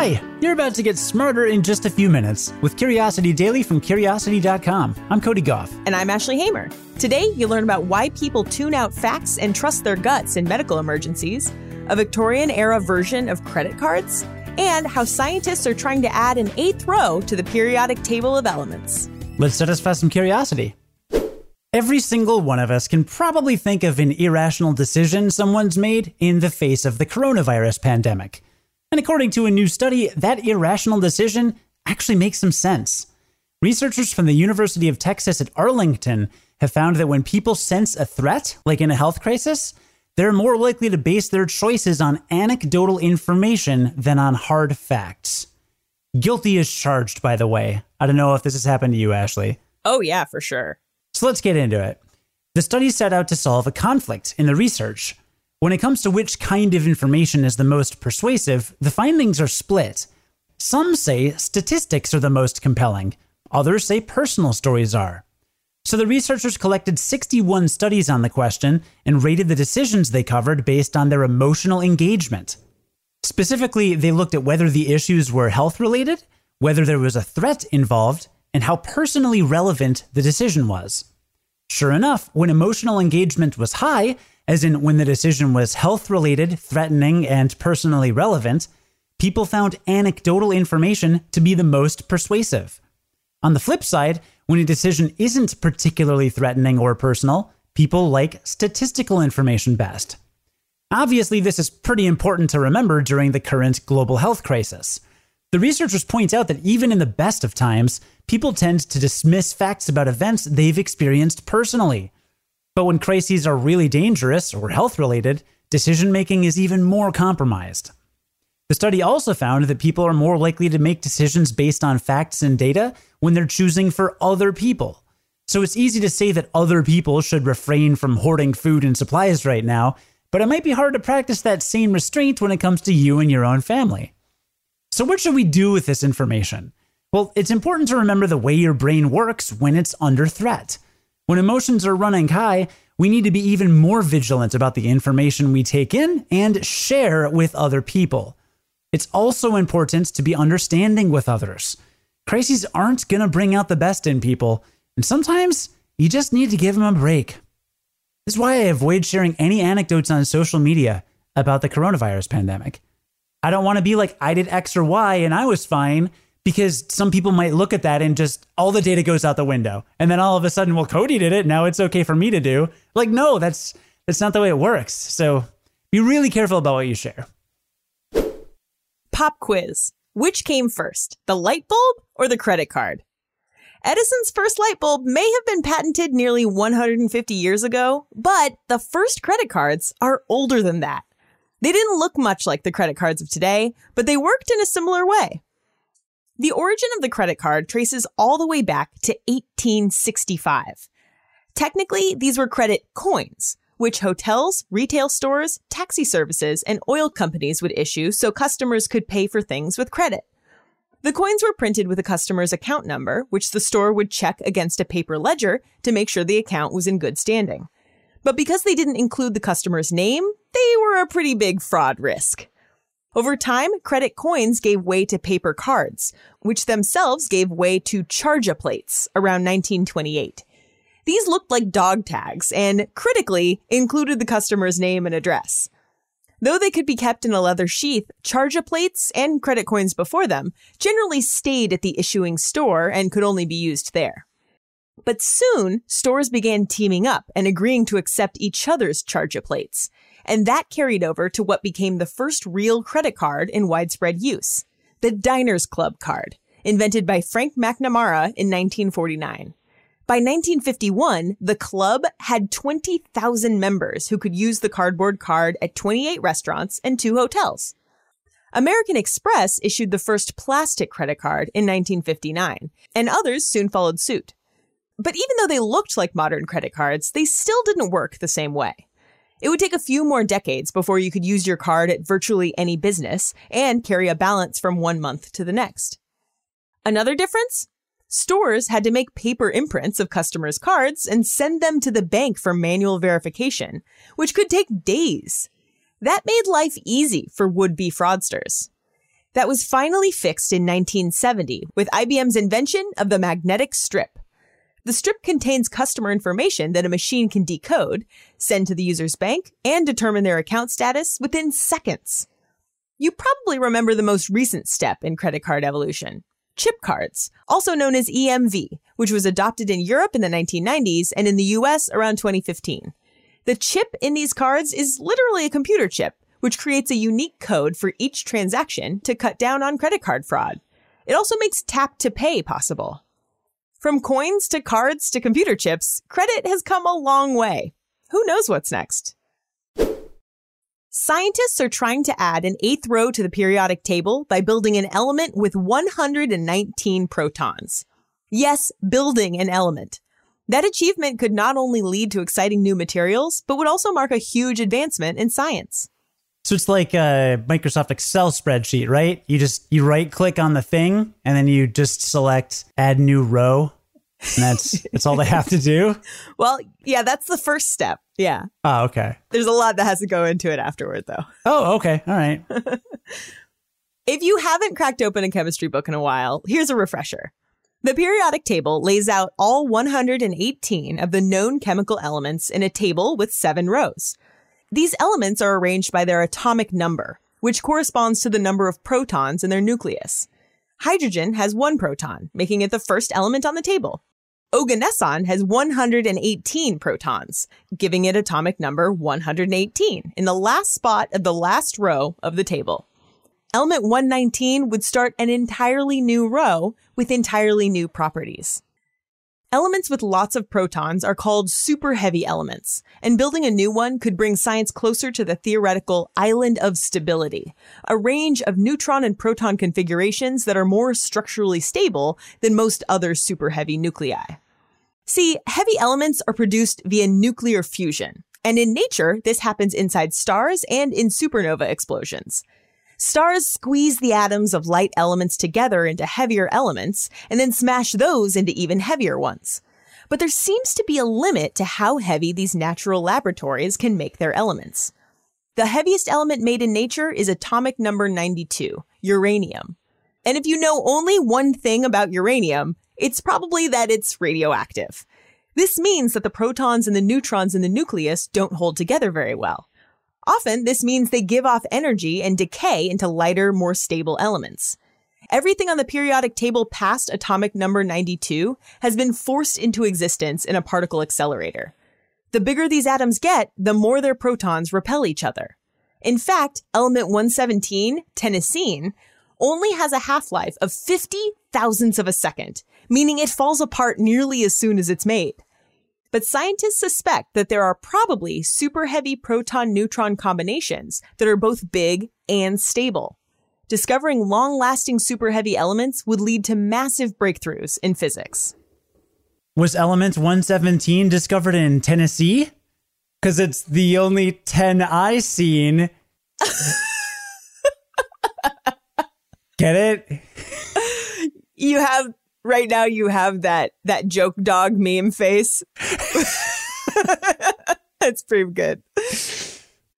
Hi, you're about to get smarter in just a few minutes with Curiosity Daily from Curiosity.com. I'm Cody Gough. And I'm Ashley Hamer. Today, you'll learn about why people tune out facts and trust their guts in medical emergencies, a Victorian era version of credit cards, and how scientists are trying to add an eighth row to the periodic table of elements. Let's satisfy some curiosity. Every single one of us can probably think of an irrational decision someone's made in the face of the coronavirus pandemic. And according to a new study, that irrational decision actually makes some sense. Researchers from the University of Texas at Arlington have found that when people sense a threat, like in a health crisis, they're more likely to base their choices on anecdotal information than on hard facts. Guilty is charged, by the way. I don't know if this has happened to you, Ashley. Oh, yeah, for sure. So let's get into it. The study set out to solve a conflict in the research. When it comes to which kind of information is the most persuasive, the findings are split. Some say statistics are the most compelling, others say personal stories are. So the researchers collected 61 studies on the question and rated the decisions they covered based on their emotional engagement. Specifically, they looked at whether the issues were health related, whether there was a threat involved, and how personally relevant the decision was. Sure enough, when emotional engagement was high, as in when the decision was health related, threatening, and personally relevant, people found anecdotal information to be the most persuasive. On the flip side, when a decision isn't particularly threatening or personal, people like statistical information best. Obviously, this is pretty important to remember during the current global health crisis. The researchers point out that even in the best of times, people tend to dismiss facts about events they've experienced personally. But when crises are really dangerous or health related, decision making is even more compromised. The study also found that people are more likely to make decisions based on facts and data when they're choosing for other people. So it's easy to say that other people should refrain from hoarding food and supplies right now, but it might be hard to practice that same restraint when it comes to you and your own family. So, what should we do with this information? Well, it's important to remember the way your brain works when it's under threat. When emotions are running high, we need to be even more vigilant about the information we take in and share with other people. It's also important to be understanding with others. Crises aren't going to bring out the best in people, and sometimes you just need to give them a break. This is why I avoid sharing any anecdotes on social media about the coronavirus pandemic. I don't want to be like, I did X or Y and I was fine, because some people might look at that and just all the data goes out the window. And then all of a sudden, well, Cody did it. Now it's okay for me to do. Like, no, that's that's not the way it works. So be really careful about what you share. Pop quiz. Which came first, the light bulb or the credit card? Edison's first light bulb may have been patented nearly 150 years ago, but the first credit cards are older than that. They didn't look much like the credit cards of today, but they worked in a similar way. The origin of the credit card traces all the way back to 1865. Technically, these were credit coins, which hotels, retail stores, taxi services, and oil companies would issue so customers could pay for things with credit. The coins were printed with a customer's account number, which the store would check against a paper ledger to make sure the account was in good standing. But because they didn't include the customer's name, they were a pretty big fraud risk. Over time, credit coins gave way to paper cards, which themselves gave way to charge plates around 1928. These looked like dog tags and, critically, included the customer's name and address. Though they could be kept in a leather sheath, charge plates and credit coins before them generally stayed at the issuing store and could only be used there. But soon, stores began teaming up and agreeing to accept each other's charge plates, and that carried over to what became the first real credit card in widespread use the Diners Club card, invented by Frank McNamara in 1949. By 1951, the club had 20,000 members who could use the cardboard card at 28 restaurants and two hotels. American Express issued the first plastic credit card in 1959, and others soon followed suit. But even though they looked like modern credit cards, they still didn't work the same way. It would take a few more decades before you could use your card at virtually any business and carry a balance from one month to the next. Another difference? Stores had to make paper imprints of customers' cards and send them to the bank for manual verification, which could take days. That made life easy for would be fraudsters. That was finally fixed in 1970 with IBM's invention of the magnetic strip. The strip contains customer information that a machine can decode, send to the user's bank, and determine their account status within seconds. You probably remember the most recent step in credit card evolution chip cards, also known as EMV, which was adopted in Europe in the 1990s and in the US around 2015. The chip in these cards is literally a computer chip, which creates a unique code for each transaction to cut down on credit card fraud. It also makes tap to pay possible. From coins to cards to computer chips, credit has come a long way. Who knows what's next? Scientists are trying to add an eighth row to the periodic table by building an element with 119 protons. Yes, building an element. That achievement could not only lead to exciting new materials, but would also mark a huge advancement in science. So it's like a Microsoft Excel spreadsheet, right? You just you right click on the thing and then you just select add new row. And that's that's all they have to do. Well, yeah, that's the first step. Yeah. Oh, okay. There's a lot that has to go into it afterward though. Oh, okay. All right. if you haven't cracked open a chemistry book in a while, here's a refresher. The periodic table lays out all 118 of the known chemical elements in a table with seven rows. These elements are arranged by their atomic number, which corresponds to the number of protons in their nucleus. Hydrogen has one proton, making it the first element on the table. Oganesson has 118 protons, giving it atomic number 118 in the last spot of the last row of the table. Element 119 would start an entirely new row with entirely new properties. Elements with lots of protons are called super heavy elements, and building a new one could bring science closer to the theoretical island of stability, a range of neutron and proton configurations that are more structurally stable than most other super heavy nuclei. See, heavy elements are produced via nuclear fusion, and in nature, this happens inside stars and in supernova explosions. Stars squeeze the atoms of light elements together into heavier elements and then smash those into even heavier ones. But there seems to be a limit to how heavy these natural laboratories can make their elements. The heaviest element made in nature is atomic number 92, uranium. And if you know only one thing about uranium, it's probably that it's radioactive. This means that the protons and the neutrons in the nucleus don't hold together very well. Often, this means they give off energy and decay into lighter, more stable elements. Everything on the periodic table past atomic number 92 has been forced into existence in a particle accelerator. The bigger these atoms get, the more their protons repel each other. In fact, element 117, tennessine, only has a half-life of 50 thousandths of a second, meaning it falls apart nearly as soon as it's made. But scientists suspect that there are probably super heavy proton neutron combinations that are both big and stable. Discovering long lasting super heavy elements would lead to massive breakthroughs in physics. Was element 117 discovered in Tennessee? Because it's the only 10 I seen. Get it? You have right now you have that that joke dog meme face. That's pretty good.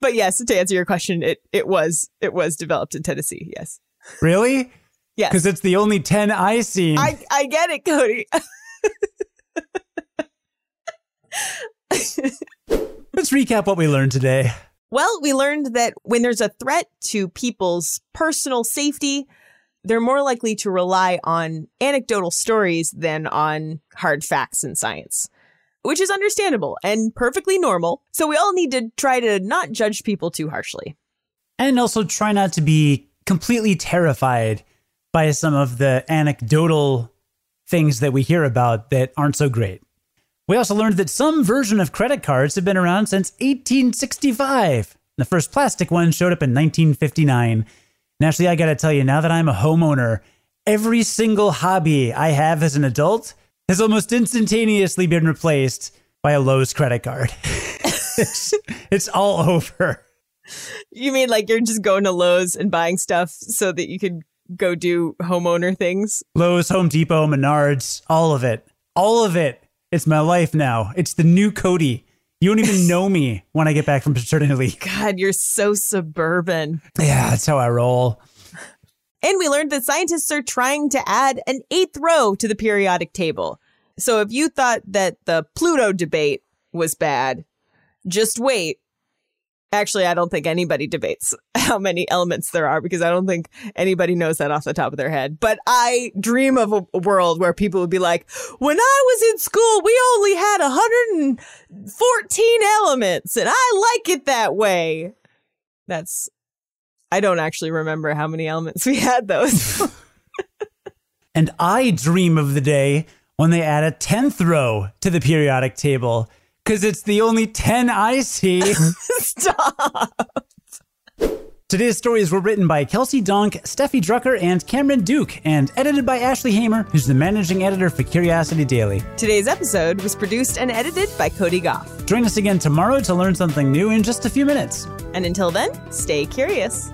But yes, to answer your question, it it was it was developed in Tennessee. Yes. Really? Yes. Because it's the only ten I seen. I I get it, Cody. Let's recap what we learned today. Well, we learned that when there's a threat to people's personal safety, they're more likely to rely on anecdotal stories than on hard facts in science, which is understandable and perfectly normal. So we all need to try to not judge people too harshly. And also try not to be completely terrified by some of the anecdotal things that we hear about that aren't so great. We also learned that some version of credit cards have been around since 1865. The first plastic one showed up in 1959 and actually, I got to tell you, now that I'm a homeowner, every single hobby I have as an adult has almost instantaneously been replaced by a Lowe's credit card. it's, it's all over. You mean like you're just going to Lowe's and buying stuff so that you could go do homeowner things? Lowe's, Home Depot, Menards, all of it. All of it. It's my life now. It's the new Cody. You don't even know me when I get back from paternity leave. God, you're so suburban. Yeah, that's how I roll. And we learned that scientists are trying to add an eighth row to the periodic table. So if you thought that the Pluto debate was bad, just wait. Actually, I don't think anybody debates how many elements there are because I don't think anybody knows that off the top of their head. But I dream of a, world where people would be like, when I was in school, we only had 114 elements and I like it that way. That's, I don't actually remember how many elements we had those. And I dream of the day when they add a 10th row to the periodic table because it's the only 10 I see. Stop. Today's stories were written by Kelsey Donk, Steffi Drucker, and Cameron Duke, and edited by Ashley Hamer, who's the managing editor for Curiosity Daily. Today's episode was produced and edited by Cody Gough. Join us again tomorrow to learn something new in just a few minutes. And until then, stay curious.